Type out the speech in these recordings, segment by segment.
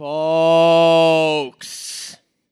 Folks,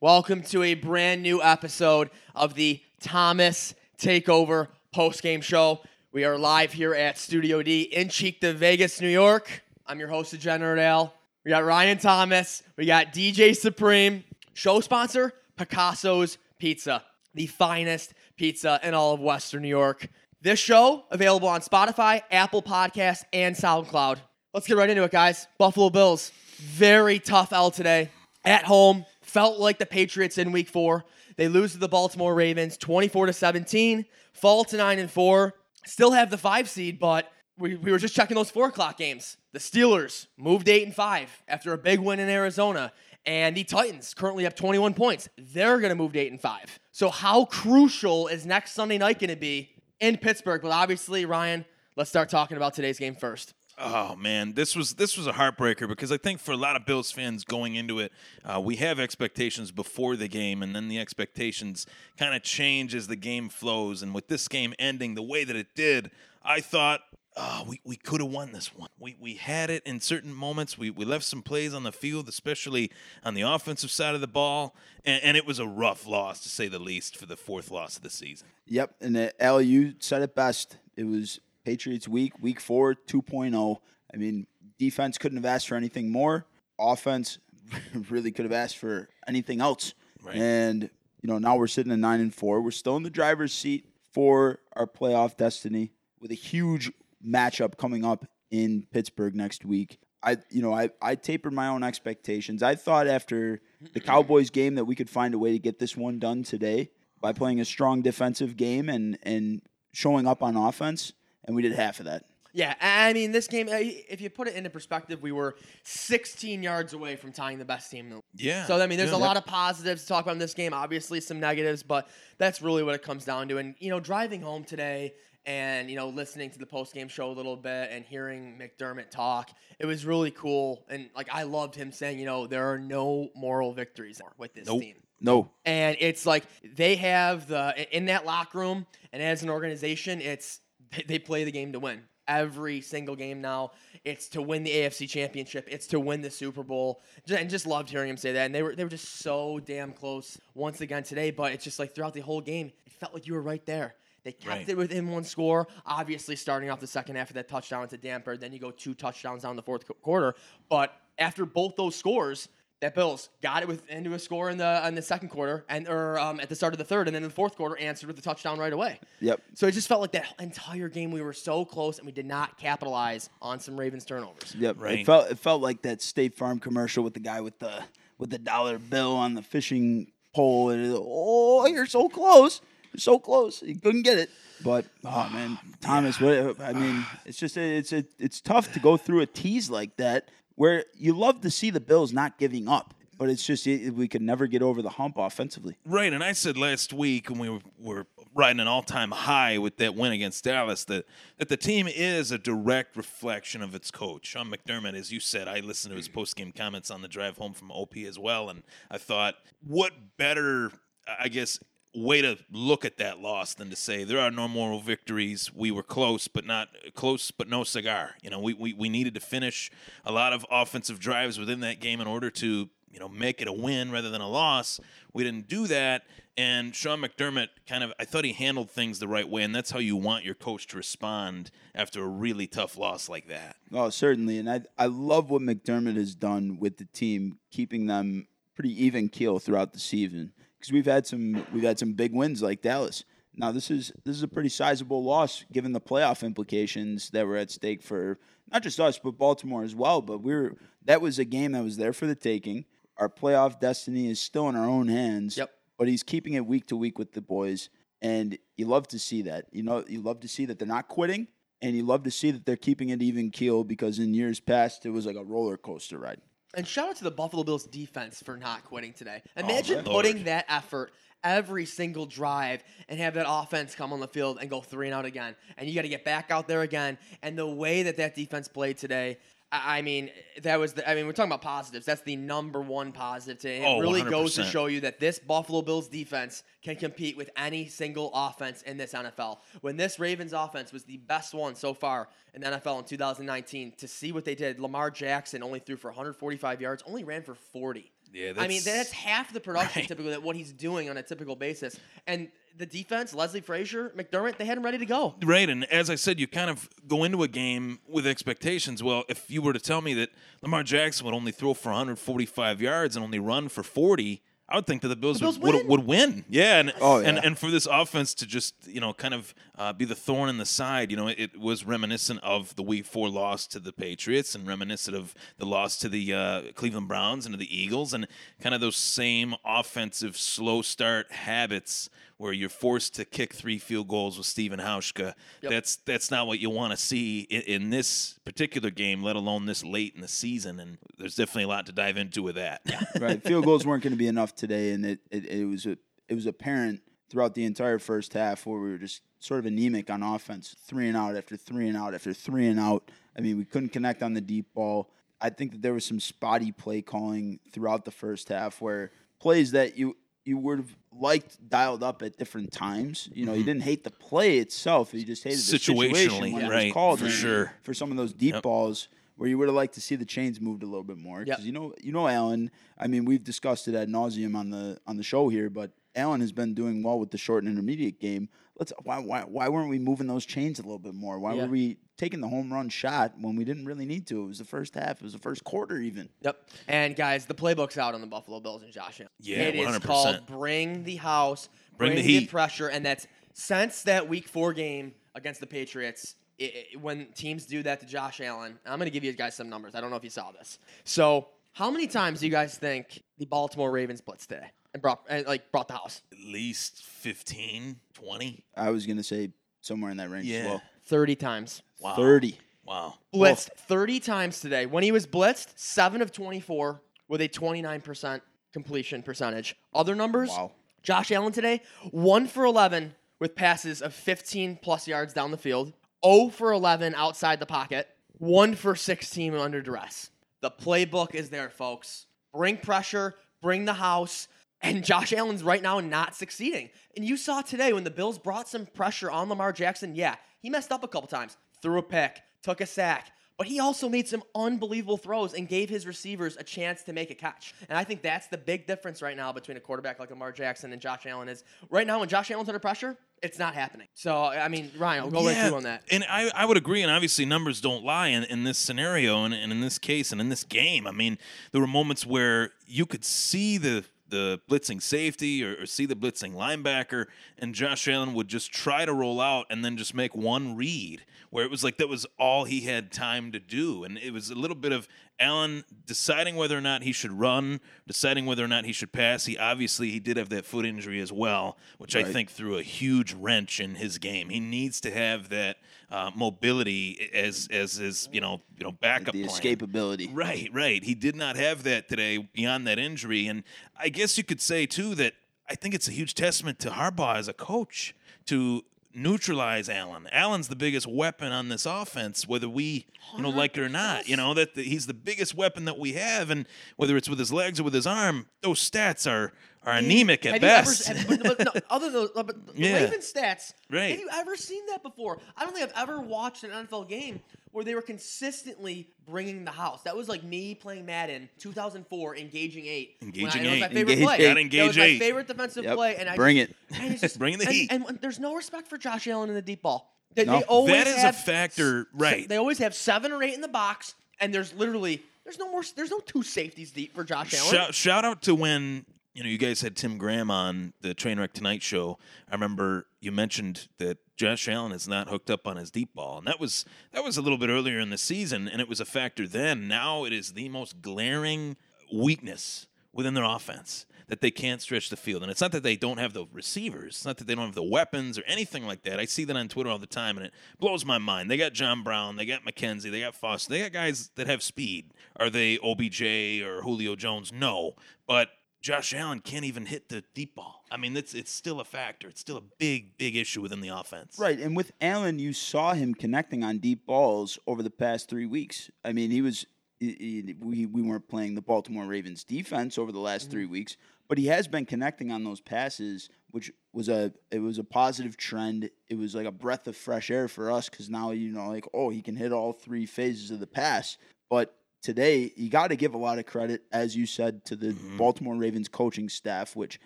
welcome to a brand new episode of the Thomas Takeover postgame show. We are live here at Studio D in Cheektowaga, New York. I'm your host, General Dale. We got Ryan Thomas. We got DJ Supreme. Show sponsor, Picasso's Pizza, the finest pizza in all of Western New York. This show available on Spotify, Apple Podcasts, and SoundCloud. Let's get right into it, guys. Buffalo Bills, very tough L today at home. Felt like the Patriots in Week Four. They lose to the Baltimore Ravens, 24 to 17. Fall to nine and four. Still have the five seed, but we, we were just checking those four o'clock games. The Steelers moved eight and five after a big win in Arizona. And the Titans currently have 21 points. They're going to move to 8 and 5. So, how crucial is next Sunday night going to be in Pittsburgh? But obviously, Ryan, let's start talking about today's game first. Oh man, this was this was a heartbreaker because I think for a lot of Bills fans going into it, uh, we have expectations before the game, and then the expectations kind of change as the game flows. And with this game ending the way that it did, I thought oh, we, we could have won this one. We, we had it in certain moments. We, we left some plays on the field, especially on the offensive side of the ball. And, and it was a rough loss, to say the least, for the fourth loss of the season. Yep. And Al, you said it best. It was Patriots week, week four, 2.0. I mean, defense couldn't have asked for anything more. Offense really could have asked for anything else. Right. And, you know, now we're sitting at nine and four. We're still in the driver's seat for our playoff destiny with a huge matchup coming up in Pittsburgh next week. I you know I I tapered my own expectations. I thought after the Cowboys game that we could find a way to get this one done today by playing a strong defensive game and and showing up on offense, and we did half of that. Yeah, I mean, this game, if you put it into perspective, we were 16 yards away from tying the best team in the league. Yeah. So, I mean, there's yeah. a lot of positives to talk about in this game, obviously, some negatives, but that's really what it comes down to. And, you know, driving home today, and you know listening to the post game show a little bit and hearing McDermott talk, it was really cool. And like I loved him saying, you know, there are no moral victories with this nope. team. No. And it's like they have the in that locker room and as an organization, it's they play the game to win. Every single game now, it's to win the AFC Championship. It's to win the Super Bowl, and just loved hearing him say that. And they were they were just so damn close once again today. But it's just like throughout the whole game, it felt like you were right there. They kept right. it within one score. Obviously, starting off the second half of that touchdown to damper. Then you go two touchdowns down the fourth quarter. But after both those scores, that Bills got it with into a score in the in the second quarter and or um, at the start of the third, and then in the fourth quarter answered with the touchdown right away. Yep. So it just felt like that entire game we were so close and we did not capitalize on some Ravens turnovers. Yep. Right. It felt it felt like that State Farm commercial with the guy with the with the dollar bill on the fishing pole. And, oh, you're so close You're so close. You couldn't get it. But oh man, Thomas, what I mean, it's just it's it, it's tough to go through a tease like that where you love to see the Bills not giving up, but it's just it, we could never get over the hump offensively. Right, and I said last week when we were, were riding an all-time high with that win against Dallas that that the team is a direct reflection of its coach, Sean McDermott. As you said, I listened to his post-game comments on the drive home from OP as well, and I thought, what better I guess way to look at that loss than to say there are no moral victories. We were close, but not close, but no cigar. You know, we, we, we needed to finish a lot of offensive drives within that game in order to, you know, make it a win rather than a loss. We didn't do that. And Sean McDermott kind of, I thought he handled things the right way. And that's how you want your coach to respond after a really tough loss like that. Oh, certainly. And I, I love what McDermott has done with the team, keeping them pretty even keel throughout the season because we've had some we've had some big wins like Dallas. Now this is this is a pretty sizable loss given the playoff implications that were at stake for not just us but Baltimore as well. But we are that was a game that was there for the taking. Our playoff destiny is still in our own hands. Yep. But he's keeping it week to week with the boys, and you love to see that. You know, you love to see that they're not quitting, and you love to see that they're keeping it even keel because in years past it was like a roller coaster ride. And shout out to the Buffalo Bills defense for not quitting today. Oh, Imagine oh, putting that effort every single drive and have that offense come on the field and go three and out again. And you got to get back out there again. And the way that that defense played today, I mean, that was the. I mean, we're talking about positives. That's the number one positive. To, it Oh, really goes to show you that this Buffalo Bills defense can compete with any single offense in this NFL. When this Ravens offense was the best one so far in the NFL in 2019, to see what they did, Lamar Jackson only threw for 145 yards, only ran for 40. Yeah, I mean that's- half the production Right. typically that what he's doing on a typical basis. And the defense, Leslie Frazier, McDermott, they had him ready to go. Right, and as I said, you kind of go into a game with expectations. Well, if you were to tell me that Lamar Jackson would only throw for 145 yards and only run for 40, I would think that the Bills, The Bills would, win. would, would win. Yeah, and, Oh, and yeah. and for this offense to just you know kind of uh, be the thorn in the side, you know, it, was reminiscent of the Week Four loss to the Patriots and reminiscent of the loss to the uh, Cleveland Browns and to the Eagles, and kind of those same offensive slow start habits where you're forced to kick three field goals with Stephen Hauschka. Yep. That's that's not what you want to see in, in this particular game, let alone this late in the season. And there's definitely a lot to dive into with that. right. Field goals weren't going to be enough today, and it, it, it was a, it was apparent throughout the entire first half where we were just sort of anemic on offense, three and out after three and out after three and out. I mean, we couldn't connect on the deep ball. I think that there was some spotty play calling throughout the first half where plays that you you would have liked dialed up at different times. You know, you didn't hate the play itself; you just hated the situation Mm-hmm. Situationally, when it right, was called for sure. for some of those deep Yep. balls where you would have liked to see the chains moved a little bit more. Yep. You know, you know, Allen. I mean, we've discussed it ad nauseum on the on the show here, but Allen has been doing well with the short and intermediate game. Let's why why why weren't we moving those chains a little bit more? Why Yeah. were we taking the home run shot when we didn't really need to? It was the first half. It was the first quarter even. Yep. And guys, the playbook's out on the Buffalo Bills and Josh Allen. Yeah, it is 100%. called bring the house, Bring bring, the the, heat. pressure, and that's since that Week Four game against the Patriots. It, it- when teams do that to Josh Allen, I'm going to give you guys some numbers. I don't know if you saw this. So, how many times do you guys think the Baltimore Ravens blitzed today and brought and, like brought the house? At least 15, 20. I was gonna say somewhere in that range Yeah. as well. Thirty times. Wow. Thirty. Wow. Blitzed 30 times today. When he was blitzed, seven of 24 with a 29% completion percentage. Other numbers. Wow. Josh Allen today, 1 for 11 with passes of 15 plus yards down the field, 0 for 11 outside the pocket, 1 for 16 under duress. The playbook is there, folks. Bring pressure, bring the house, and Josh Allen's right now not succeeding. And you saw today when the Bills brought some pressure on Lamar Jackson, yeah, he messed up a couple times, threw a pick, took a sack, but he also made some unbelievable throws and gave his receivers a chance to make a catch. And I think that's the big difference right now between a quarterback like Lamar Jackson and Josh Allen is right now when Josh Allen's under pressure, it's not happening. So I mean, Ryan, I'll go right through on that. And I, I would agree, and obviously numbers don't lie in, in this scenario and, and in this case and in this game. I mean, there were moments where you could see the the blitzing safety or, or see the blitzing linebacker, and Josh Allen would just try to roll out and then just make one read where it was like that was all he had time to do. And it was a little bit of Allen deciding whether or not he should run, deciding whether or not he should pass. He obviously he did have that foot injury as well, which I think threw a huge wrench in his game. He needs to have that uh, mobility as as his you know you know backup The plan. escapability. Right, right. He did not have that today beyond that injury. And I guess you could say, too, that I think it's a huge testament to Harbaugh as a coach to neutralize Allen. Allen's the biggest weapon on this offense, whether we you know like it or not. You know that the, he's the biggest weapon that we have, and whether it's with his legs or with his arm, those stats are are anemic at Have best. You ever, have, but, but no, other than those, but the Yeah. Raven stats, Right. have you ever seen that before? I don't think I've ever watched an NFL game where they were consistently bringing the house. That was like me playing Madden 2004, engaging eight. When I- Engaging it was eight. my favorite Engage play. eight. Gotta That was my eight. favorite defensive Yep. play. And I Bring just- it. and just- Bring the and- heat. And, when- there's no respect for Josh Allen in the deep ball. They, No. they always That is a factor, right. They always have seven or eight in the box, and there's literally there's no more. There's no two safeties deep for Josh Allen. Shout, shout out to when you know you guys had Tim Graham on the Trainwreck Tonight show. I remember you mentioned that Josh Allen is not hooked up on his deep ball, and that was that was a little bit earlier in the season, and it was a factor then. Now it is the most glaring weakness within their offense that they can't stretch the field. And it's not that they don't have the receivers, it's not that they don't have the weapons or anything like that. I see that on Twitter all the time, and it blows my mind. They got John Brown, they got McKenzie, they got Foster, they got guys that have speed. Are they OBJ or Julio Jones? No. But Josh Allen can't even hit the deep ball. I mean, it's it's still a factor. It's still a big big issue within the offense. Right, and with Allen, you saw him connecting on deep balls over the past three weeks. I mean, he was he- he- we we weren't playing the Baltimore Ravens defense over the last three mm-hmm. weeks, but he has been connecting on those passes, which was a it was a positive trend. It was like a breath of fresh air for us because now you know like oh he can hit all three phases of the pass, but. Today, you got to give a lot of credit, as you said, to the mm-hmm. Baltimore Ravens coaching staff, which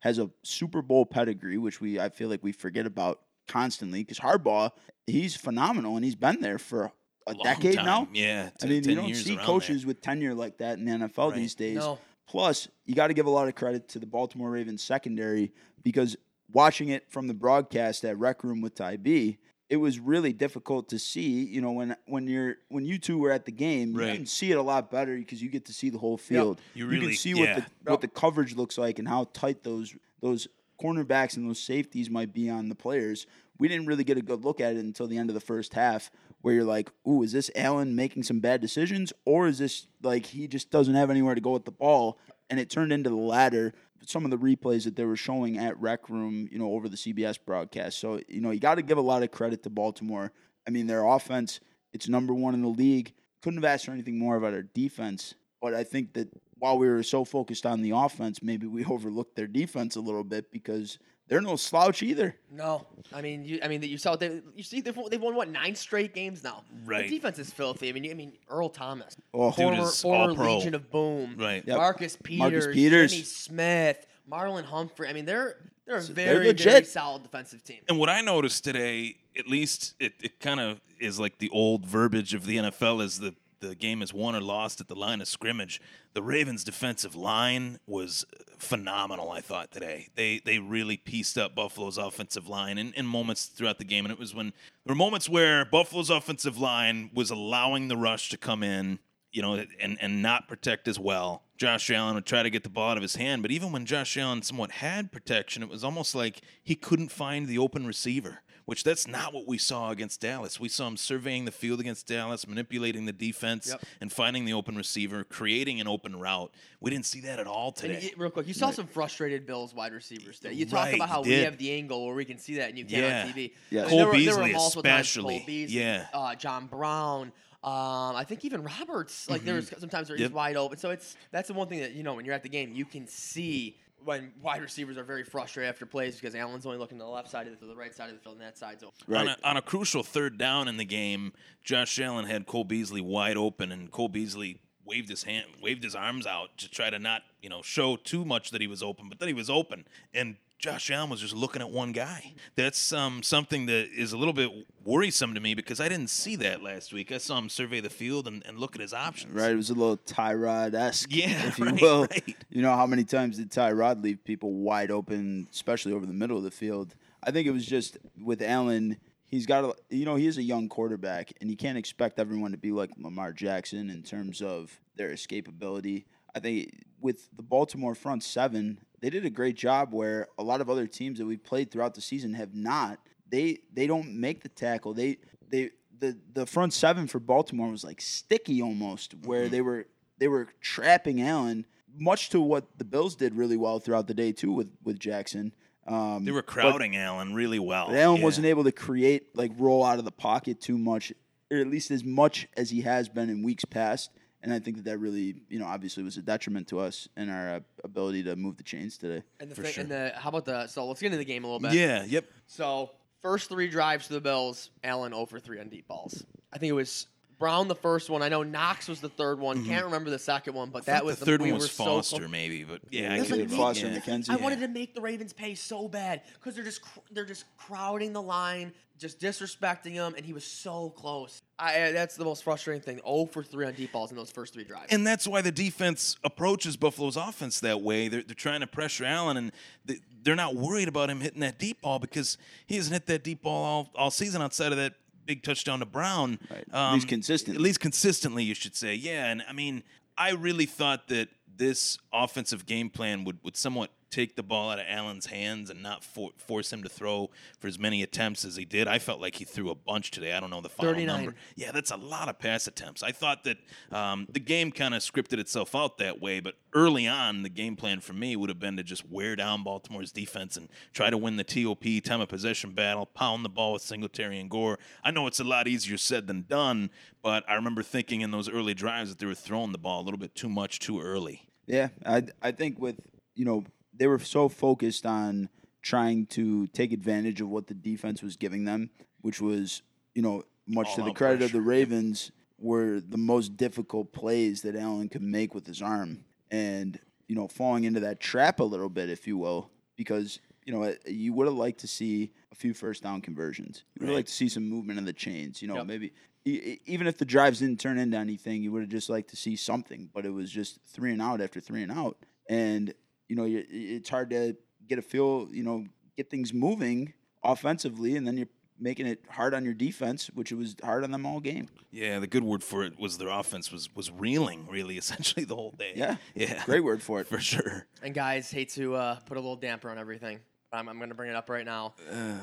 has a Super Bowl pedigree, which we I feel like we forget about constantly because Harbaugh, he's phenomenal and he's been there for a, Long decade now. time. Yeah. I mean, you don't see around coaches with tenure like that in the NFL Right. these days. No. Plus, you got to give a lot of credit to the Baltimore Ravens secondary because watching it from the broadcast at Rec Room with Ty B, it was really difficult to see. You know, when when you're when you two were at the game, you can see it a lot better because you get to see the whole field. You can see yeah. what the what the coverage looks like and how tight those those cornerbacks and those safeties might be on the players. We didn't really get a good look at it until the end of the first half, where you're like, "Ooh, is this Allen making some bad decisions, or is this like he just doesn't have anywhere to go with the ball?" And it turned into the latter. Some of the replays that they were showing at Rec Room, you know, over the CBS broadcast. So you know, you got to give a lot of credit to Baltimore. I mean, their offense, it's number one in the league. Couldn't have asked for anything more about our defense. But I think that while we were so focused on the offense, maybe we overlooked their defense a little bit because they're no slouch either. No, I mean, you. I mean, that you saw. They, you see, they've won, they've won what nine straight games now. Right. The defense is filthy. I mean, you, I mean, Earl Thomas, Oh, Dude former, is former all-pro. Legion of Boom, Right. Yep. Marcus Peters, Marcus Peters. Jimmy Smith, Marlon Humphrey. I mean, they're they're a they're very very solid defensive team. And what I noticed today, at least it, it kind of is like the old verbiage of the NFL is the the game is won or lost at the line of scrimmage. The Ravens defensive line was phenomenal, I thought, today. They they really pieced up Buffalo's offensive line in, in moments throughout the game. And it was when there were moments where Buffalo's offensive line was allowing the rush to come in, you know, and, and not protect as well. Josh Allen would try to get the ball out of his hand, but even when Josh Allen somewhat had protection, it was almost like he couldn't find the open receiver, which that's not what we saw against Dallas. We saw him surveying the field against Dallas, manipulating the defense, Yep. and finding the open receiver, creating an open route. We didn't see that at all And today. you- real quick, you saw some frustrated Bills wide receivers today. You talk Right, about how we have the angle where we can see that and you can't Yeah. on TV. Yeah, Cole there were, there were Beasley multiple times especially. Cole Beasley, Yeah. uh, John Brown. Um, I think even Roberts. Like there's sometimes they're Mm-hmm. Yep. wide open. So it's that's the one thing that you know when you're at the game you can see when wide receivers are very frustrated after plays because Allen's only looking to the left side of the field, the right side of the field, and that side's open. On, Right. a, on a crucial third down in the game, Josh Allen had Cole Beasley wide open, and Cole Beasley waved his hand, waved his arms out to try to not, you know, show too much that he was open, but then he was open. And Josh Allen was just looking at one guy. That's um, something that is a little bit worrisome to me because I didn't see that last week. I saw him survey the field and, and look at his options. Right? It was a little Tyrod esque, Yeah, if you right, will. right. You know how many times did Tyrod leave people wide open, especially over the middle of the field? I think it was just with Allen. He's got a, you know, he is a young quarterback, and you can't expect everyone to be like Lamar Jackson in terms of their escapability. I think with the Baltimore front seven, they did a great job where a lot of other teams that we've played throughout the season have not. They they don't make the tackle. They they the the front seven for Baltimore was like sticky almost, where Mm-hmm. they were they were trapping Allen, much to what the Bills did really well throughout the day too with with Jackson. Um, They were crowding Allen really well. Allen Yeah. wasn't able to create like roll out of the pocket too much, or at least as much as he has been in weeks past. And I think that that really, you know, obviously was a detriment to us in our uh, ability to move the chains today. And the For thing, sure. and the how about the so let's get into the game a little bit. Yeah, yep. So first three drives to the Bills, Allen 0 for 3 on deep balls. I think it was Brown the first one. I know Knox was the third one. Can't remember the second one, but Mm-hmm. I that think was the third we one was were so Foster, close. maybe, but yeah, Yeah, I It could like be- Foster yeah. McKenzie. I wanted to make the Ravens pay so bad because they're just cr- they're just crowding the line, just disrespecting him, and he was so close. I that's the most frustrating thing. 0 for 3 on deep balls in those first three drives. And that's why the defense approaches Buffalo's offense that way. They're, they're trying to pressure Allen, and they, they're not worried about him hitting that deep ball because he hasn't hit that deep ball all, all season outside of that big touchdown to Brown. Um, At least consistently. At least consistently, you should say. Yeah, and I mean, I really thought that this offensive game plan would, would somewhat take the ball out of Allen's hands and not for, force him to throw for as many attempts as he did. I felt like he threw a bunch today. I don't know the final 39. number. Yeah, that's a lot of pass attempts. I thought that um, the game kind of scripted itself out that way, but early on, the game plan for me would have been to just wear down Baltimore's defense and try to win the TOP time of possession battle, pound the ball with Singletary and Gore. I know it's a lot easier said than done, but I remember thinking in those early drives that they were throwing the ball a little bit too much too early. Yeah, I I think with you know they were so focused on trying to take advantage of what the defense was giving them, which was you know much to the credit of the. Ravens were the most difficult plays that Allen could make with his arm, and you know falling into that trap a little bit, if you will, because you know you would have liked to see a few first down conversions. You would have Right. liked to see some movement in the chains. You know Yep. maybe. Even if the drives didn't turn into anything, you would have just liked to see something. But it was just three and out after three and out, and you know, you, it's hard to get a feel, you know, get things moving offensively, and then you're making it hard on your defense, which it was hard on them all game. Yeah, the good word for it was their offense was was reeling really essentially the whole day. Yeah, yeah, great word for it. for sure. And guys, hate to uh, put a little damper on everything. I'm, I'm going to bring it up right now.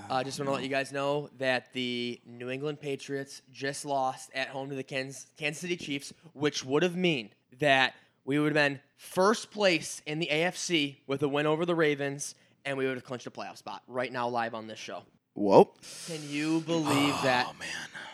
I uh, just want to let you guys know that the New England Patriots just lost at home to the Kansas, Kansas City Chiefs, which would have mean that we would have been first place in the AFC with a win over the Ravens, and we would have clinched a playoff spot right now live on this show. Whoa, Can you believe oh, that? Oh man.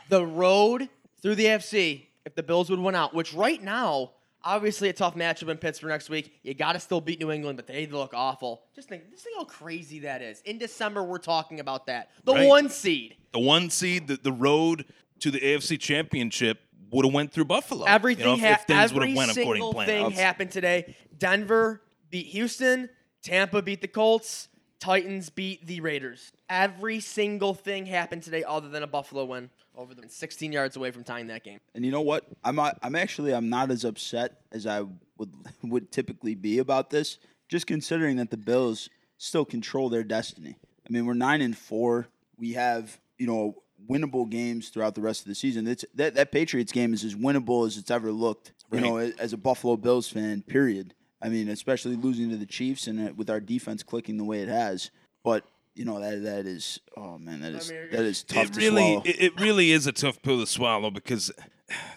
the road through the AFC, if the Bills would win out, which right now, obviously a tough matchup in Pittsburgh next week. You got to still beat New England, but they look awful. Just think, just think how crazy that is. In December, we're talking about that. The Right. one seed. The one seed, the, the road to the AFC Championship would have went through Buffalo. Everything, you know, if, ha- if things would every have went according single to plan. thing happened today. Denver beat Houston. Tampa beat the Colts. Titans beat the Raiders. Every single thing happened today, other than a Buffalo win over them, 16 yards away from tying that game. and you know what? I'm not, I'm actually I'm not as upset as I would would typically be about this, just considering that the Bills still control their destiny. I mean, we're nine and four. We have you know winnable games throughout the rest of the season. It's that that Patriots game is as winnable as it's ever looked. You know, as a Buffalo Bills fan, period. I mean, especially losing to the Chiefs and uh, with our defense clicking the way it has. But you know that that is oh man, that is that is tough it to really, swallow. it, it really is a tough pill to swallow because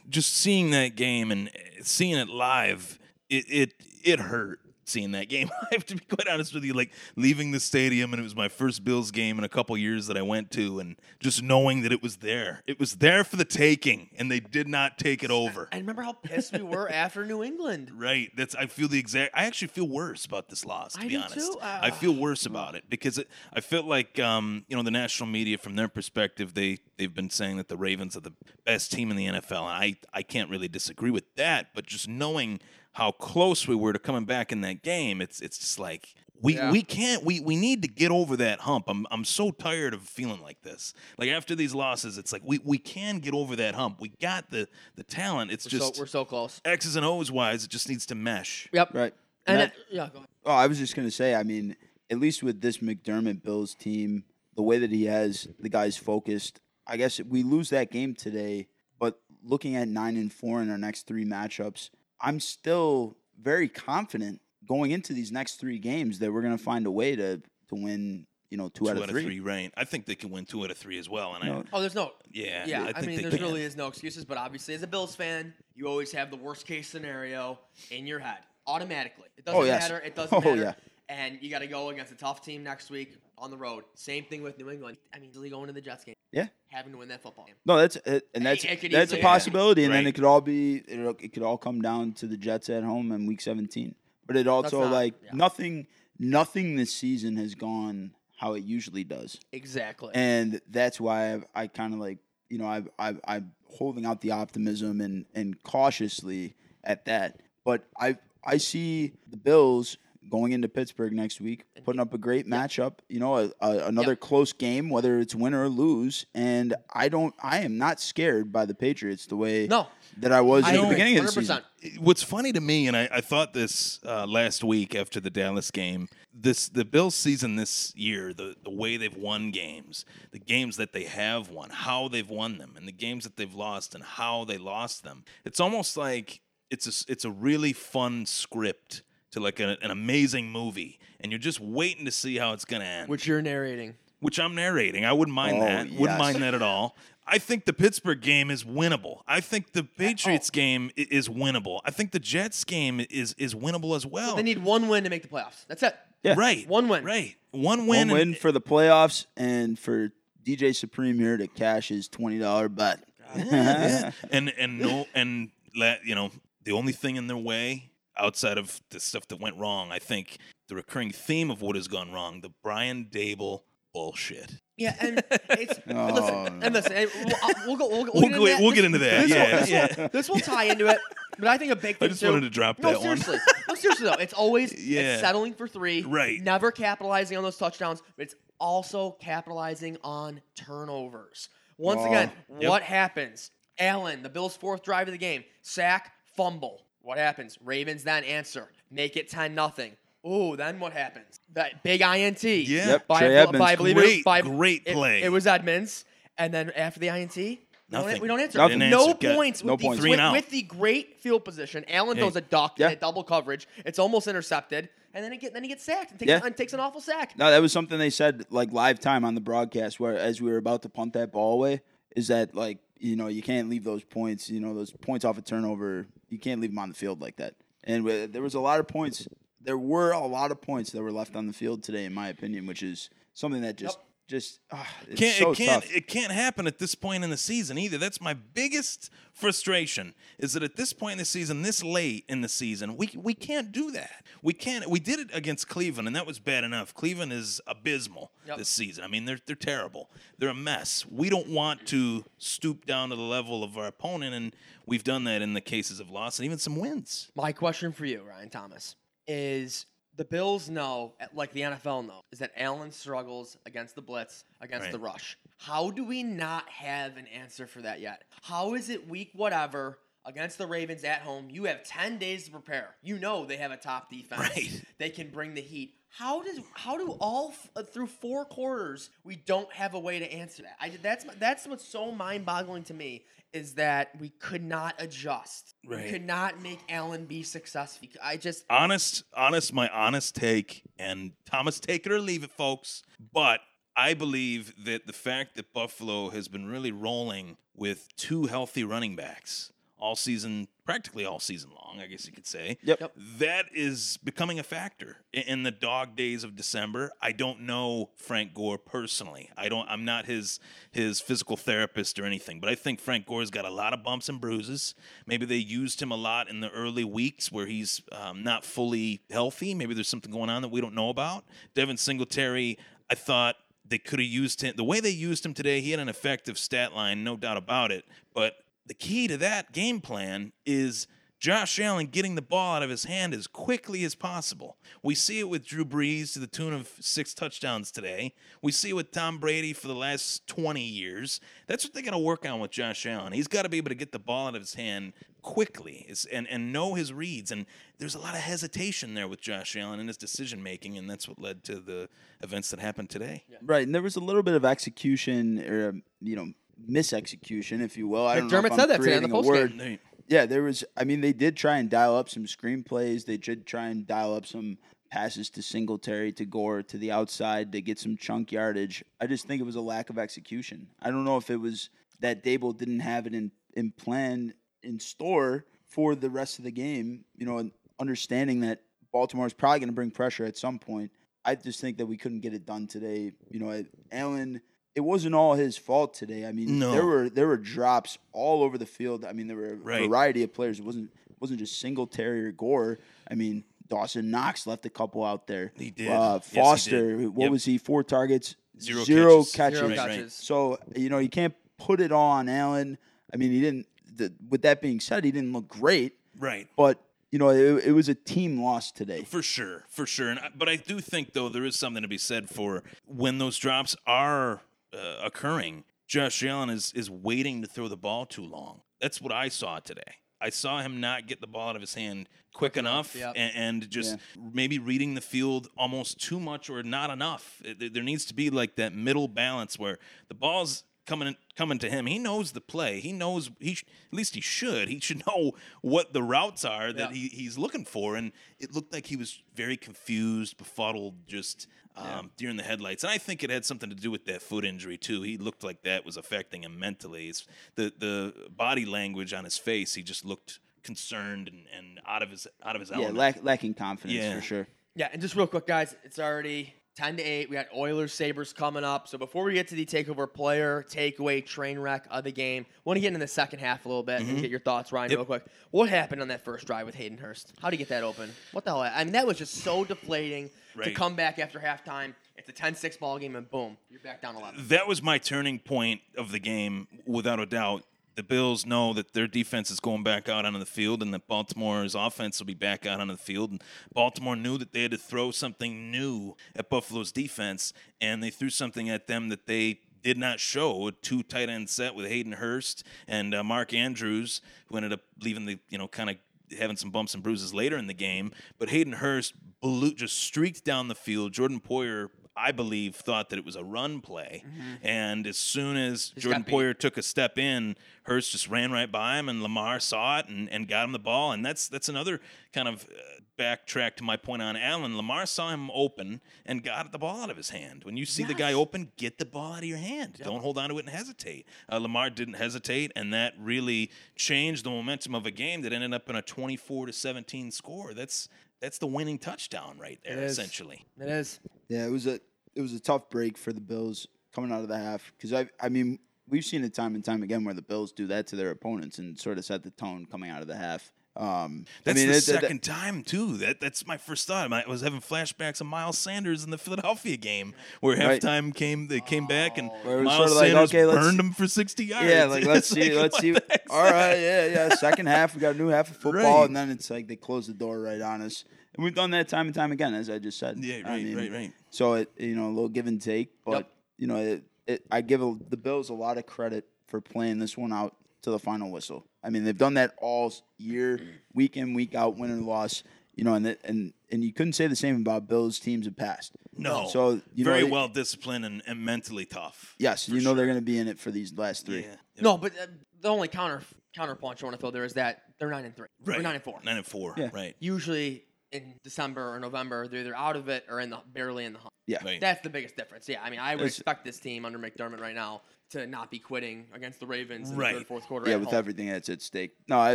just seeing that game and seeing it live, it it it hurt seeing that game. I have to be quite honest with you. Like leaving the stadium, and it was my first Bills game in a couple years that I went to, and just knowing that it was there, it was there for the taking, and they did not take it over. I remember how pissed we were after New England. Right. That's. I feel the exact. I actually feel worse about this loss. To I be do honest. Uh, I feel worse about it because it, I felt like um, you know the national media, from their perspective, they they've been saying that the Ravens are the best team in the NFL, and I I can't really disagree with that. But just knowing how close we were to coming back in that game, it's it's just like. We, Yeah. we can't we, we need to get over that hump. I'm I'm so tired of feeling like this. Like after these losses, it's like we, we can get over that hump. We got the the talent. It's We're just so, we're so close. X's and O's wise, it just needs to mesh. Yep. right. And That- it- yeah, go ahead. Oh, I was just gonna say. I mean, at least with this McDermott Bills team, the way that he has the guys focused, I guess we lose that game today. But looking at nine and four in our next three matchups, I'm still very confident going into these next three games that we're gonna find a way to to win. You know, two, two out of three. right? I think they can win two out of three as well. And No. I, Oh, there's no. yeah, Yeah, I I, mean, there really is no excuses, but obviously, as a Bills fan, you always have the worst case scenario in your head automatically. It doesn't Oh, yes. matter. It doesn't Oh, matter. yeah. And you got to go against a tough team next week on the road. Same thing with New England. I mean, easily going to the Jets game, Yeah. having to win that football game. No, that's it, and that's it could that's a easily- possibility, and then Right. it could all be it, it could all come down to the Jets at home in Week 17. But it also not- like yeah. nothing nothing this season has gone how it usually does, Exactly. and that's why I've, I kind of like you know I I I'm holding out the optimism and and cautiously at that, but I I see the Bills. Going into Pittsburgh next week, putting up a great matchup, you know, a, a, another Yep. close game, whether it's win or lose. And I don't, I am not scared by the Patriots the way no, that I was I at the agree. beginning of the season. What's funny to me, and I, I thought this uh, last week after the Dallas game, this the Bills season this year, the the way they've won games, the games that they have won, how they've won them, and the games that they've lost, and how they lost them. It's almost like it's a it's a really fun script to like a, an amazing movie, and you're just waiting to see how it's gonna end. Which you're narrating. which I'm narrating. I wouldn't mind Oh, that. Wouldn't mind that at all. I think the Pittsburgh game is winnable. I think the oh. Patriots oh. game i- is winnable. I think the Jets game is is winnable as well. They need one win to make the playoffs. That's it. Yeah. right, One win. right, one win. One win, win and- for the playoffs and for DJ Supreme here to cash his twenty dollar bet. yeah. and and no and let you know the only thing in their way outside of the stuff that went wrong. I think the recurring theme of what has gone wrong, the Brian Daboll bullshit. Yeah, and it's Oh, listen, no. and listen. and We'll, uh, we'll go. We'll, We'll get into that. we'll This- get into that, This yeah, will, this, yeah. Will, this will tie into it. But I think a big I just too- wanted to drop no, that one. seriously. no, seriously though, it's always Yeah. it's settling for three. Right. Never capitalizing on those touchdowns, but it's also capitalizing on turnovers. Once Oh. again, Yep. what happens? Allen, the Bills' fourth drive of the game, sack, fumble. What happens? Ravens then answer, make it ten nothing. Ooh, then what happens? That big INT. Yeah. Yep, By, Trey by, Edmunds. I believe it, Great, by, great it- play. It, was Edmunds, and then after the INT, we don't- Nothing. We don't answer. Nothing. Didn't No answer. Got- points. no with the, points. Three with, out. with the great field position, Allen Hey. throws a duck Yeah. at double coverage. It's almost intercepted, and then he get then he gets sacked and takes, Yeah. and takes an awful sack. No, that was something they said like live time on the broadcast where as we were about to punt that ball away, is that like, you know, you can't leave those points, you know, those points off a turnover, you can't leave them on the field like that. And there was a lot of points there were a lot of points that were left on the field today in my opinion, which is something that just Yep. Just ah, it's Can't, so it can't tough. it can't happen at this point in the season either. That's my biggest frustration is that at this point in the season, this late in the season, we we can't do that. We can't. We did it against Cleveland, and that was bad enough. Cleveland is abysmal Yep. this season. I mean, they're they're terrible. They're a mess. We don't want to stoop down to the level of our opponent, and we've done that in the cases of loss and even some wins. My question for you, Ryan Thomas, is the Bills know, like the NFL know, is that Allen struggles against the blitz, against Right. the rush. How do we not have an answer for that yet? How is it week whatever against the Ravens at home? You have 10 days to prepare. You know they have a top defense. Right. They can bring the heat. How does how do all f- uh, through four quarters we don't have a way to answer that? I that's that's what's so mind-boggling to me is that we could not adjust. Right. We could not make Allen be successful. I just honest, honest, my honest take, and Thomas, take it or leave it, folks. But I believe that the fact that Buffalo has been really rolling with two healthy running backs all season, practically all season long, I guess you could say. Yep. Yep. That is becoming a factor in the dog days of December. I don't know Frank Gore personally. I don't. I'm not his his physical therapist or anything, but I think Frank Gore's got a lot of bumps and bruises. Maybe they used him a lot in the early weeks where he's um, not fully healthy. Maybe there's something going on that we don't know about. Devin Singletary, I thought they could have used him the way they used him today. He had an effective stat line, no doubt about it. But the key to that game plan is Josh Allen getting the ball out of his hand as quickly as possible. We see it with Drew Brees to the tune of six touchdowns today. We see it with Tom Brady for the last 20 years. That's what they got to work on with Josh Allen. He's got to be able to get the ball out of his hand quickly and, and know his reads. And there's a lot of hesitation there with Josh Allen in his decision making, and that's what led to the events that happened today. Right, and there was a little bit of execution or um, you know misexecution, if you will. I don't McDermott know if said I'm that today on the creating a postgame. word. They- Yeah, there was. I mean, they did try and dial up some screenplays. They did try and dial up some passes to Singletary, to Gore, to the outside to get some chunk yardage. I just think it was a lack of execution. I don't know if it was that Daboll didn't have it in in plan in store for the rest of the game. You know, and understanding that Baltimore is probably going to bring pressure at some point. I just think that we couldn't get it done today. You know, Allen. It wasn't all his fault today. I mean, No. there were there were drops all over the field. I mean, there were a Right. variety of players. It wasn't wasn't just Singletary or Gore. I mean, Dawson Knox left a couple out there. He did. Uh, Yes, he did. Foster, what Yep. was he? Four targets, Zero zero catches. catches. Zero Right, right. catches. So you know you can't put it all on Allen. I mean, he didn't. The, with that being said, he didn't look great, Right. but you know it, it was a team loss today. For sure, for sure. And I, but I do think though there is something to be said for when those drops are uh, occurring. Josh Allen is is waiting to throw the ball too long. That's what I saw today. I saw him not get the ball out of his hand quick enough, yep. and, and just maybe reading the field almost too much or not enough. It- there needs to be like that middle balance where the ball's coming coming to him. He knows the play. He knows he sh- at least he should. He should know what the routes are that Yeah. he, he's looking for. And it looked like he was very confused, befuddled, just um, during the headlights. And I think it had something to do with that foot injury too. He looked like that was affecting him mentally. It's the the body language on his face. He just looked concerned and, and out of his out of his Yeah, element. lack, lacking confidence Yeah. for sure. Yeah, and just real quick, guys, it's already 10 to 8. We got Oilers Sabres coming up. So before we get to the takeover player, takeaway, train wreck of the game, want to get into the second half a little bit and mm-hmm. get your thoughts, Ryan, Yep. real quick. What happened on that first drive with Hayden Hurst? How would you get that open? What the hell? I mean, that was just so deflating to come back after halftime. It's a 10 6 ball game, and boom, you're back down 11. that was my turning point of the game, without a doubt. The Bills know that their defense is going back out onto the field, and that Baltimore's offense will be back out onto the field. And Baltimore knew that they had to throw something new at Buffalo's defense, and they threw something at them that they did not show. A two tight end set with Hayden Hurst and uh, Mark Andrews, who ended up leaving the you know kind of having some bumps and bruises later in the game. But Hayden Hurst blew, just streaked down the field. Jordan Poyer, I believe, thought that it was a run play. And as soon as Jordan. Poyer took a step in, Hurst just ran right by him, and Lamar saw it and, and got him the ball. And that's that's another kind of uh, backtrack to my point on Allen. Lamar saw him open and got the ball out of his hand. When you see the guy open, get the ball out of your hand. Don't hold on to it and hesitate. Uh, Lamar didn't hesitate, and that really changed the momentum of a game that ended up in a 24 to 17 score. That's that's the winning touchdown right there, It is. essentially. It is. Yeah, it was a it was a tough break for the Bills coming out of the half because I I mean we've seen it time and time again where the Bills do that to their opponents and sort of set the tone coming out of the half. Um, That's I mean, the it- it- second time too. That that's my first thought. I was having flashbacks of Miles Sanders in the Philadelphia game, where Right. halftime came. They came back and Where it was Miles sort of like, Sanders okay, burned them for sixty yards. yeah, like let's see, let's see. All right, yeah, yeah. Second half, we got a new half of football, Right. and then it's like they close the door right on us, and we've done that time and time again, as I just said. Yeah, I right, mean, right, right. So it you know a little give and take, but Yep. you know it, it, I give a, the Bills a lot of credit for playing this one out to the final whistle. I mean they've done that all year, week in week out, win and loss. You know, and the, and and you couldn't say the same about Bills teams in past. No, So you very know, well disciplined and, and mentally tough. Yes, you know they're going to be in it for these last three. Yeah. No, but uh, the only counter counterpunch I want to throw there is that they're 9 and 3. Right. Or 9 and 4. Nine and four. Yeah. Right. Usually in December or November, they're either out of it or in the barely in the hunt. Yeah. Right. That's the biggest difference. Yeah, I mean, I would It's- expect this team under McDermott right now to not be quitting against the Ravens in the third, fourth quarter. Yeah, with home. everything that's at stake. No,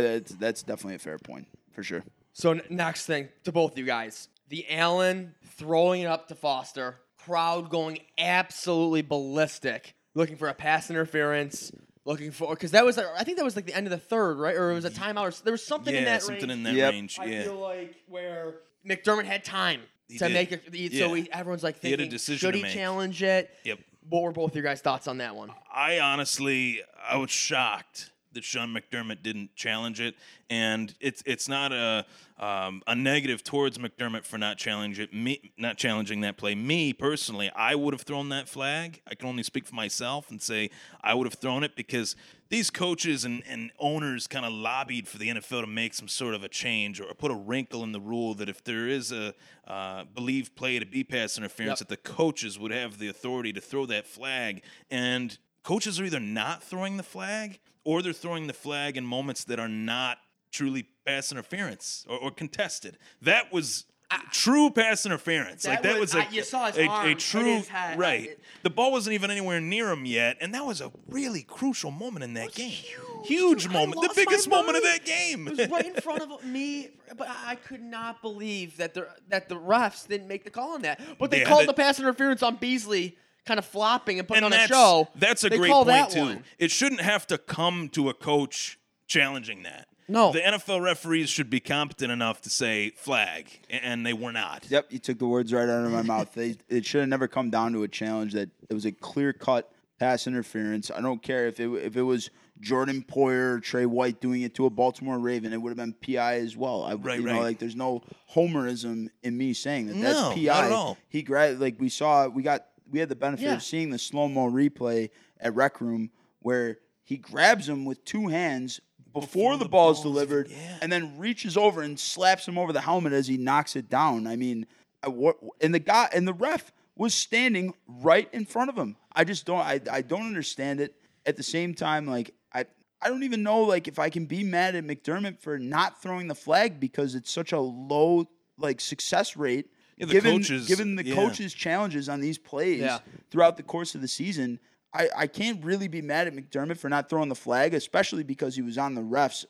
that's, that's definitely a fair point for sure. So n- next thing to both of you guys, the Allen throwing it up to Foster, crowd going absolutely ballistic, looking for a pass interference, looking for because that was I think that was like the end of the third, right? Or it was a timeout. Or, s- there was something yeah, in that something range. in that Yep. range. I Yeah. feel like where McDermott had time He to did. make it. So Yeah. he, everyone's like He had a thinking, decision should to he make. challenge it? Yep. What were both your guys' thoughts on that one? I honestly, I was shocked that Sean McDermott didn't challenge it, and it's it's not a um, a negative towards McDermott for not challenging it, me not challenging that play. Me personally, I would have thrown that flag. I can only speak for myself and say I would have thrown it because these coaches and, and owners kind of lobbied for the NFL to make some sort of a change or put a wrinkle in the rule that if there is a uh, believed play to be pass interference, Yep. that the coaches would have the authority to throw that flag. And coaches are either not throwing the flag or they're throwing the flag in moments that are not truly pass interference or, or contested. That was true pass interference. like That that was- was, a, I- you saw his a, arm a true head. right. The ball wasn't even anywhere near him yet, and that was a really crucial moment in that game. huge. Dude, moment, the biggest moment of that game. It was right in front of me, but I I could not believe that the that the refs didn't make the call on that. But they had called it- the pass interference on Beasley, kind of flopping and putting and on a show. That's a They great call point that too. one. It shouldn't have to come to a coach challenging that. No. the NFL referees should be competent enough to say flag, and they were not. Yep, you took the words right out of my mouth. They, it should have never come down to a challenge that it was a clear cut pass interference. I don't care if it if it was Jordan Poyer or Tre White doing it to a Baltimore Raven, it would have been PI as well. I, Right, you know, right. like there's no homerism in me saying that No, that's not PI. at all. He grabbed like we saw we got we had the benefit Yeah. of seeing the slow mo replay at Rec Room where he grabs him with two hands before, the, the ball is delivered yeah. and then reaches over and slaps him over the helmet as he knocks it down. I mean, I, and the guy and the ref was standing right in front of him. I just don't. I, I don't understand it. at the same time, like I I don't even know like if I can be mad at McDermott for not throwing the flag because it's such a low like success rate. Yeah, the given coaches- given the yeah. coaches' challenges on these plays Yeah. throughout the course of the season, I, I can't really be mad at McDermott for not throwing the flag, especially because he was on the refs.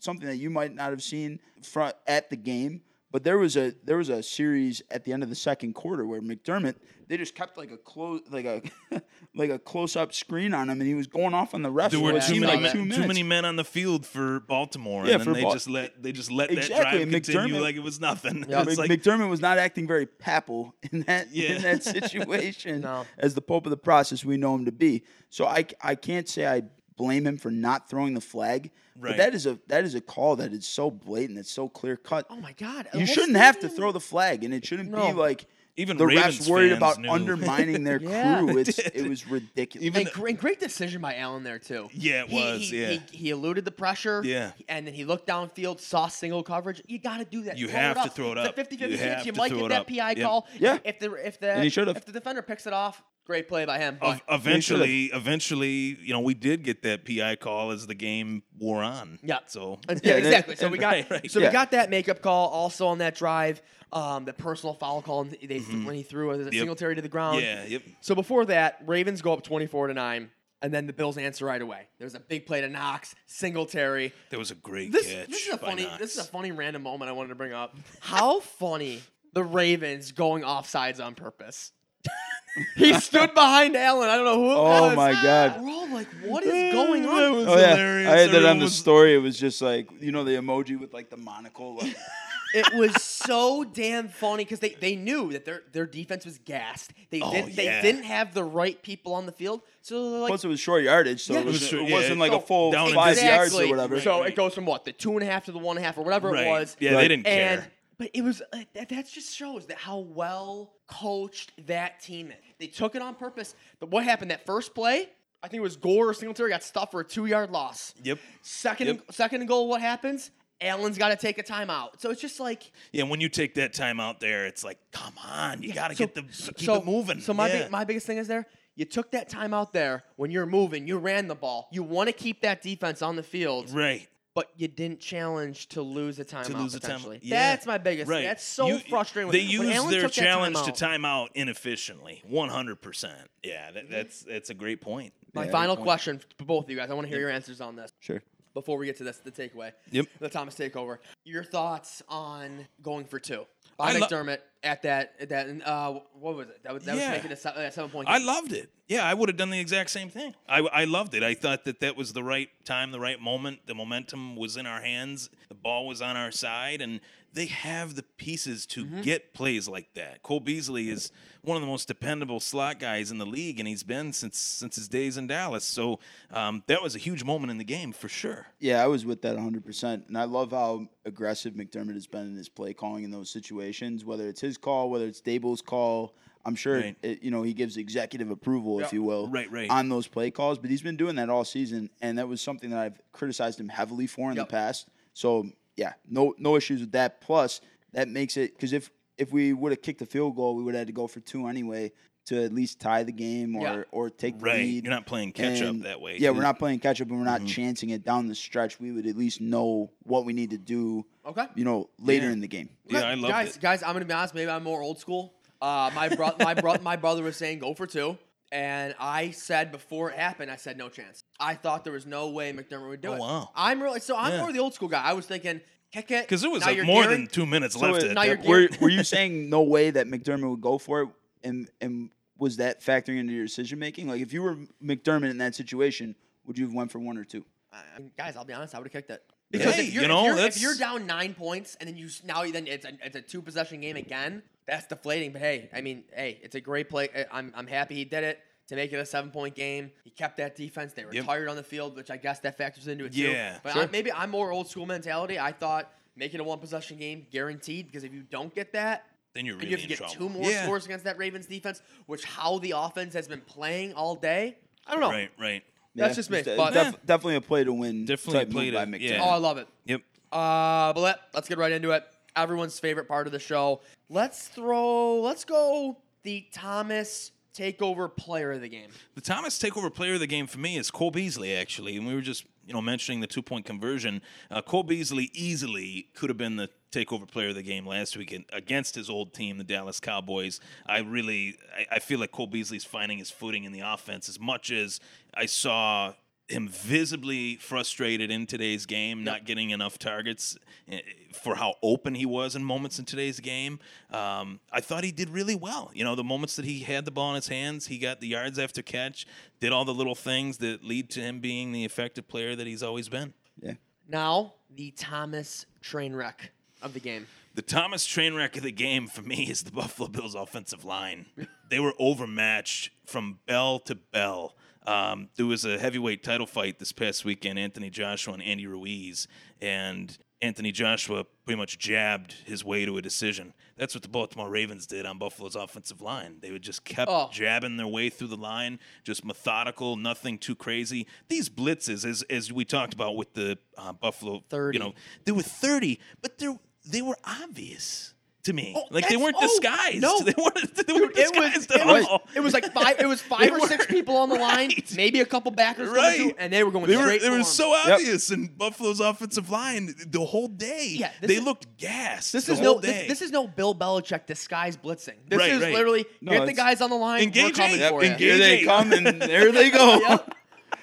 Something that you might not have seen front at the game. But there was a there was a series at the end of the second quarter where McDermott they just kept like a close like a like a close up screen on him and he was going off on the refs There were too many, like men, two too many men on the field for Baltimore, Yeah, and then for they Bal- just let they just let that Exactly, drive continue McDermott- like it was nothing. Yeah, It's Mc- like, McDermott was not acting very papal in that Yeah. in that situation No. as the pope of the process we know him to be. So I, I can't say I blame him for not throwing the flag, Right. but that is a that is a call that is so blatant, it's so clear cut. Oh my God! you shouldn't have to throw the flag, and it shouldn't No. be like Even the Ravens refs worried about knew. undermining their Yeah. crew. It's it was ridiculous. Even- And great, great decision by Allen there too. Yeah, it He- was, He, yeah. he, he eluded the pressure. Yeah. and then he looked downfield, saw single coverage. You got to do that. You Throw have to throw it It's up. a 50-50 You chance. You might get that up. PI Yep. call. Yeah. If the if the And he should've. if the defender picks it off, great play by him. Ev- eventually, eventually, you know, we did get that PI call as the game wore on. Yeah. So Yeah, Yeah, exactly. so we got Right, right. so Yeah. we got that makeup call also on that drive. Um, the personal foul call and they when he threw a Yep. Singletary to the ground. yeah, yep. So before that, Ravens go up twenty four to nine, and then the Bills answer right away. There's a big play to Knox, Singletary. There was a great This, catch. this is a funny Knox. this is a funny random moment I wanted to bring up. How funny the Ravens going offsides on purpose. he stood behind Allen. I don't know who it Oh was. my God. We're all like, what is going That on? was Oh yeah, hilarious. I had that Everyone on the was- story. It was just like you know the emoji with like the monocle. Like, It was so damn funny because they, they knew that their their defense was gassed. They Oh, didn't they didn't have the right people on the field. So like Plus, it was short yardage, so Yeah. it, was, It was short- it yeah, wasn't like so a full down five distance. yards or Exactly. whatever. So Right. it goes from what the two and a half to the one and a half or whatever Right. it was. Yeah, Right. they didn't And care. but it was uh, that, that just shows that how well coached that team is. They took it on purpose. But what happened that first play? I think it was Gore or Singletary got stuffed for a two yard loss. Yep. Second Yep. second and goal. What happens? Allen's got to take a timeout. So it's just like Yeah, when you take that time out there, it's like, come on, you got to So- get the so- keep so- it moving. So my yeah. big, my biggest thing is there. You took that time out there when you're moving. You ran the ball. You want to keep that defense on the field, right. But you didn't challenge to lose a timeout. To lose a time, potentially. yeah. That's my biggest. Right. thing. That's so You- frustrating. They when use Allen their challenge timeout. to time out inefficiently. One hundred percent. Yeah, that, mm-hmm. that's that's a great point. My Yeah, final point. question for both of you guys. I want to hear your answers on this sure. before we get to this. The takeaway. Yep. The Thomas takeover. Your thoughts on going for two? By I lo- McDermott at that at that uh, what was it? That was that Yeah. was making a, a seven point. I loved it. Yeah, I would have done the exact same thing. I, I loved it. I thought that that was the right time, the right moment. The momentum was in our hands. The ball was on our side, and they have the pieces to Mm-hmm. get plays like that. Cole Beasley is one of the most dependable slot guys in the league, and he's been since since his days in Dallas. So um, that was a huge moment in the game for sure. Yeah, I was with that 100%. And I love how aggressive McDermott has been in his play calling in those situations, whether it's his call, whether it's Daboll's call. I'm sure, Right. it, you know, he gives executive approval, if Yeah. you will, Right, right. on those play calls. But he's been doing that all season. And that was something that I've criticized him heavily for in Yep. the past. So, yeah, no no issues with that. Plus, that makes it because if, if we would have kicked the field goal, we would have had to go for two anyway to at least tie the game or, Yeah. or take the Right. lead. You're not playing catch up that way. Yeah, we're not playing catch up and we're Mm-hmm. not chancing it down the stretch. We would at least know what we need to do, Okay. you know, later Yeah. in the game. Yeah, Okay, I loved guys, it. Guys, I'm gonna be honest. Maybe I'm more old school. Uh, my bro- my bro- my brother was saying go for two, and I said before it happened, I said no chance. I thought there was no way McDermott would do Oh, it. wow. I'm really so I'm Yeah. more the old school guy. I was thinking kick it because it was like more guaran- than two minutes So left. it- at now that you're. Were, were you saying no way that McDermott would go for it? And and was that factoring into your decision making? Like if you were McDermott in that situation, would you have went for one or two? I mean, guys, I'll be honest. I would have kicked it. Because Hey, if you're, you know, if, you're, if you're down nine points and then you now then it's a, it's a two possession game again, that's deflating. But hey, I mean, hey, it's a great play. I- I'm I'm happy he did it to make it a seven point game. He kept that defense. They were Yep. tired on the field, which I guess that factors into it too. Yeah, but sure. I, maybe I'm more old school mentality. I thought make it a one possession game guaranteed because if you don't get that. then you're And really you have to in get trouble. two more yeah. scores against that Ravens defense, which how the offense has been playing all day. I don't know. Right, right. That's just me, it's but- def- definitely a play to win. Definitely type a play to- by McDermott. yeah. Oh, I love it. Yep. Uh, but let, let's get right into it. Everyone's favorite part of the show. Let's throw. Let's go. The Thomas takeover player of the game? The Thomas takeover player of the game for me is Cole Beasley, actually. And we were just, you know, mentioning the two point conversion. Uh, Cole Beasley easily could have been the takeover player of the game last week against his old team, the Dallas Cowboys. I really, I, I feel like Cole Beasley's finding his footing in the offense as much as I saw him visibly frustrated in today's game, not getting enough targets eh, for how open he was in moments in today's game. Um, I thought he did really well. You know, the moments that he had the ball in his hands, he got the yards after catch, did all the little things that lead to him being the effective player that he's always been. Yeah. Now, the Thomas train wreck of the game. The Thomas train wreck of the game for me is the Buffalo Bills offensive line. they were overmatched from bell to bell. Um, there was a heavyweight title fight this past weekend, Anthony Joshua and Andy Ruiz, and Anthony Joshua pretty much jabbed his way to a decision. That's what the Baltimore Ravens did on Buffalo's offensive line. They would just kept Oh. jabbing their way through the line, just methodical, nothing too crazy. These blitzes, as as we talked about with the uh, Buffalo, 30. you know, they were thirty, but they they were obvious to me. Oh, like they weren't oh, disguised. no. they weren't. They weren't Dude, it was, disguised it, at was, it was like five. It was five or six people on the line, Right. maybe a couple backers Right. through, and they were going They were, straight they for were so obvious in Buffalo's offensive line the whole day. Yeah, they is- looked gassed. This the is whole no. day. This, this is no Bill Belichick disguised blitzing. This Right, is right. literally No, get the guys on the line. Engage we're coming it. for Yep, you. Here they Engaging. come and there they go. Yep.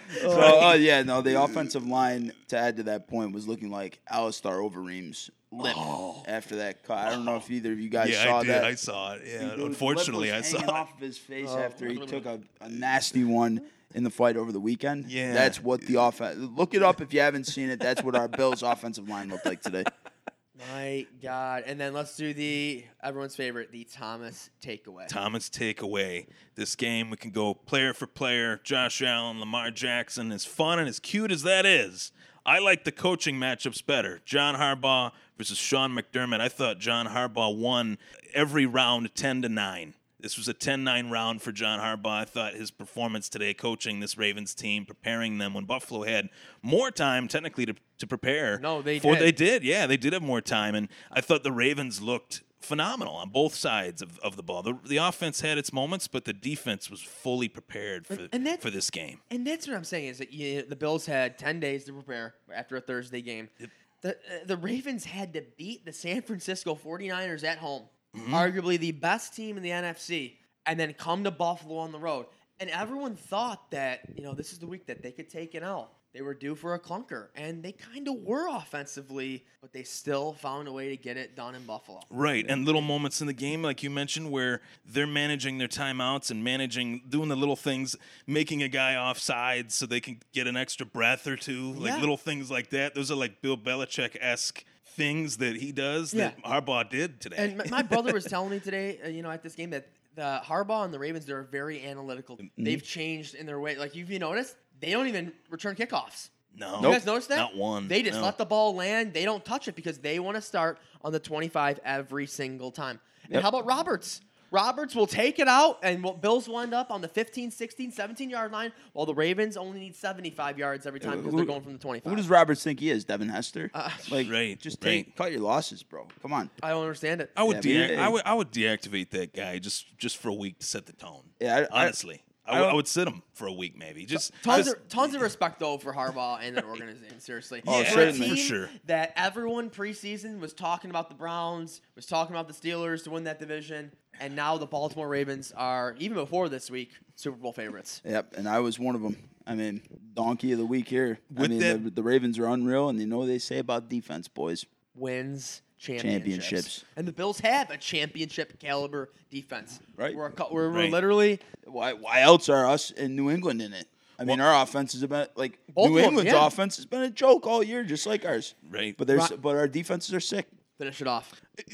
So, oh uh, yeah, no, the offensive line to add to that point was looking like Alistair Overeem's lip oh. after that cut. I don't know if either of you guys yeah, saw I did. that. I saw it. Yeah, lip unfortunately, I saw it. off of his face Oh. after he took a, a nasty one in the fight over the weekend. Yeah. that's what the offense. Look it up if you haven't seen it. That's what our Bills offensive line looked like today. My God. And then let's do the everyone's favorite, the Thomas takeaway. Thomas takeaway. this game. We can go player for player. Josh Allen, Lamar Jackson. As fun and as cute as that is, I like the coaching matchups better. John Harbaugh versus Sean McDermott. I thought John Harbaugh won every round 10 to 9. This was a 10 9 round for John Harbaugh. I thought his performance today, coaching this Ravens team, preparing them when Buffalo had more time technically to, to prepare. No, they for did. They did, yeah. They did have more time. And I thought the Ravens looked phenomenal on both sides of, of the ball. The, the offense had its moments, but the defense was fully prepared for, and that- for this game. And that's what I'm saying is that you, the Bills had 10 days to prepare after a Thursday game. The, uh, the Ravens had to beat the San Francisco 49ers at home, Mm-hmm. arguably the best team in the NFC, and then come to Buffalo on the road. And everyone thought that, you know, this is the week that they could take it out. They were due for a clunker, and they kind of were offensively, but they still found a way to get it done in Buffalo. Right, and little moments in the game, like you mentioned, where they're managing their timeouts and managing, doing the little things, making a guy off sides so they can get an extra breath or two, like Yeah. little things like that. Those are like Bill Belichick esque things that he does that Harbaugh did today. And my, my brother was telling me today, uh, you know, at this game that the Harbaugh and the Ravens they're very analytical. Mm-hmm. They've changed in their way. Like you've you noticed, they don't even return kickoffs. no, You guys notice that? Not one. They just no. let the ball land. They don't touch it because they want to start on the 25 every single time. And Yep. how about Roberts? Roberts will take it out, and Bills will end up on the 15, 16, 17 yard line, while the Ravens only need 75 yards every time because Who- they're going from the 25. Who does Roberts think he is? Devin Hester? Uh, like, Right, just take right. cut your losses, bro. Come on. I don't understand it. I would, Yeah, I I would, I would deactivate that guy just, just for a week to set the tone. Yeah, I- I- honestly, I, I would- I don't- would sit him for a week maybe. Just, Tons just- of, tons of respect though for Harbaugh and that organization. Seriously, Oh, For a certainly. team For sure. That everyone preseason was talking about the Browns, was talking about the Steelers to win that division, and now the Baltimore Ravens are even before this week Super Bowl favorites. Yep, and I was one of them. I mean, donkey of the week here. I mean, that- the, the Ravens are unreal, and you know what they say about defense, boys. Wins championships. Championships. and the Bills have a championship caliber defense. Right. we're, a we're, we're literally Why? Why else are us in New England in it? I mean, our offense has been like Both New England's yeah. offense has been a joke all year, just like ours. right. But there's Right. but our defenses are sick. Finish it off.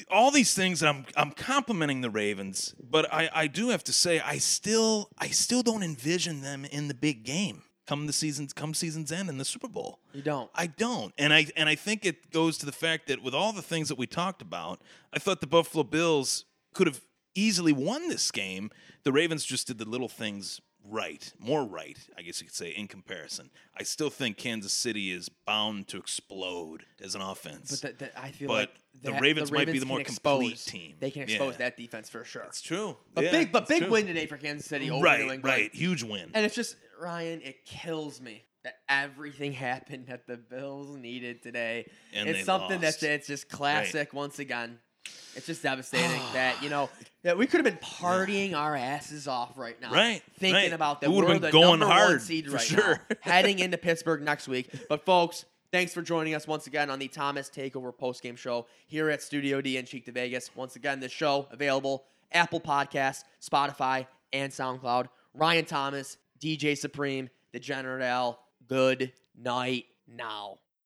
all these things I'm I'm complimenting the Ravens, but I, I do have to say I still I still don't envision them in the big game come the season's come season's end in the Super Bowl. You don't. I don't. And I and I think it goes to the fact that with all the things that we talked about, I thought the Buffalo Bills could have easily won this game. The Ravens just did the little things right, more right, I guess you could say, in comparison. I still think Kansas City is bound to explode as an offense. But the, the, I feel But like the that- Ravens might be the more complete expose- team. They can expose Yeah. that defense for sure. That's true. But Yeah, big, but big true. win today for Kansas City over Right, England. right. Huge win. And it's just Ryan, it kills me that everything happened that the Bills needed today. And it's something lost. that's it's just classic once again. It's just devastating that you know that we could have been partying our asses off right now, Right, Thinking right. about that We would've been the going hard, seed for right sure. now, heading into Pittsburgh next week. But folks, thanks for joining us once again on the Thomas Takeover postgame show here at Studio D in Cheektowaga. Once again, this show available Apple Podcasts, Spotify, and SoundCloud. Ryan Thomas, DJ Supreme, Degenerate L. Good night now.